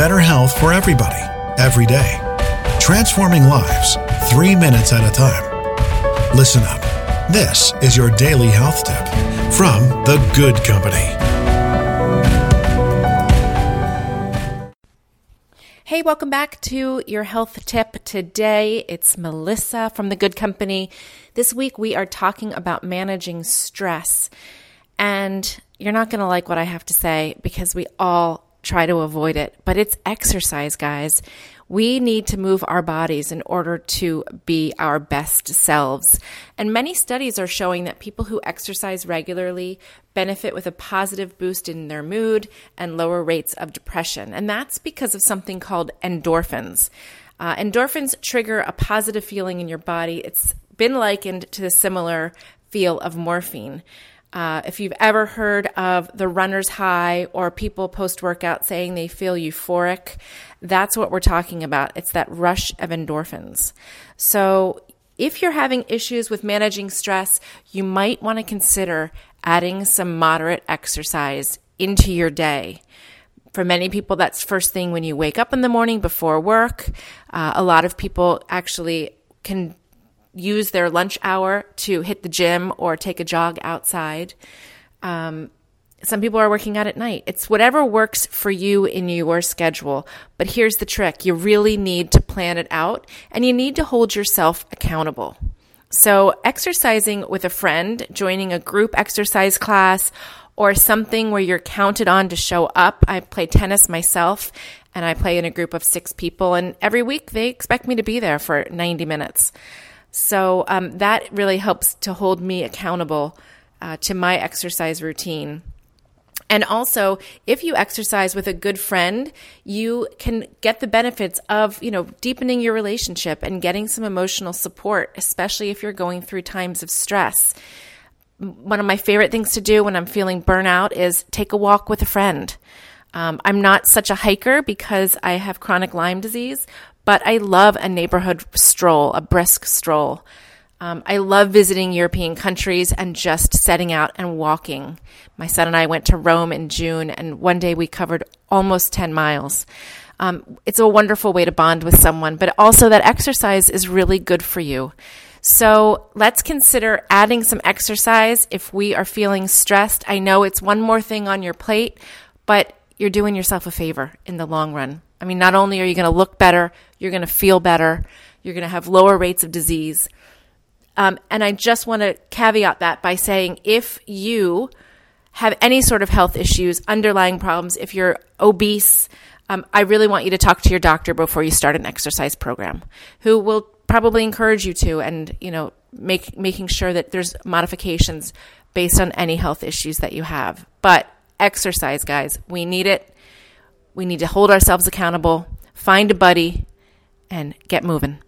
better health for everybody, every day. Transforming lives, three minutes at a time. Listen up. This is your daily health tip from The Good Company. Hey, welcome back to your health tip. Today it's Melissa from The Good Company. This week we are talking about managing stress. And you're not going to like what I have to say because we all try to avoid it, but it's exercise, guys. We need to move our bodies in order to be our best selves. And many studies are showing that people who exercise regularly benefit with a positive boost in their mood and lower rates of depression. And that's because of something called endorphins. Uh, endorphins trigger a positive feeling in your body. It's been likened to the similar feel of morphine. Uh, if you've ever heard of the runner's high or people post workout saying they feel euphoric, that's what we're talking about. It's that rush of endorphins. So, if you're having issues with managing stress, you might want to consider adding some moderate exercise into your day. For many people, that's first thing when you wake up in the morning before work. Uh, a lot of people actually can use their lunch hour to hit the gym or take a jog outside. Um, some people are working out at night. It's whatever works for you in your schedule. But here's the trick you really need to plan it out and you need to hold yourself accountable. So, exercising with a friend, joining a group exercise class, or something where you're counted on to show up. I play tennis myself and I play in a group of six people, and every week they expect me to be there for 90 minutes. So um, that really helps to hold me accountable uh, to my exercise routine. And also, if you exercise with a good friend, you can get the benefits of, you know, deepening your relationship and getting some emotional support, especially if you're going through times of stress. One of my favorite things to do when I'm feeling burnout is take a walk with a friend. Um, I'm not such a hiker because I have chronic Lyme disease, but I love a neighborhood stroll, a brisk stroll. Um, I love visiting European countries and just setting out and walking. My son and I went to Rome in June, and one day we covered almost 10 miles. Um, it's a wonderful way to bond with someone, but also that exercise is really good for you. So let's consider adding some exercise if we are feeling stressed. I know it's one more thing on your plate, but you're doing yourself a favor in the long run. I mean, not only are you going to look better, you're going to feel better, you're going to have lower rates of disease. Um, and I just want to caveat that by saying if you have any sort of health issues, underlying problems, if you're obese, um, I really want you to talk to your doctor before you start an exercise program, who will probably encourage you to, and you know, make making sure that there's modifications based on any health issues that you have. But exercise, guys, we need it. We need to hold ourselves accountable, find a buddy, and get moving.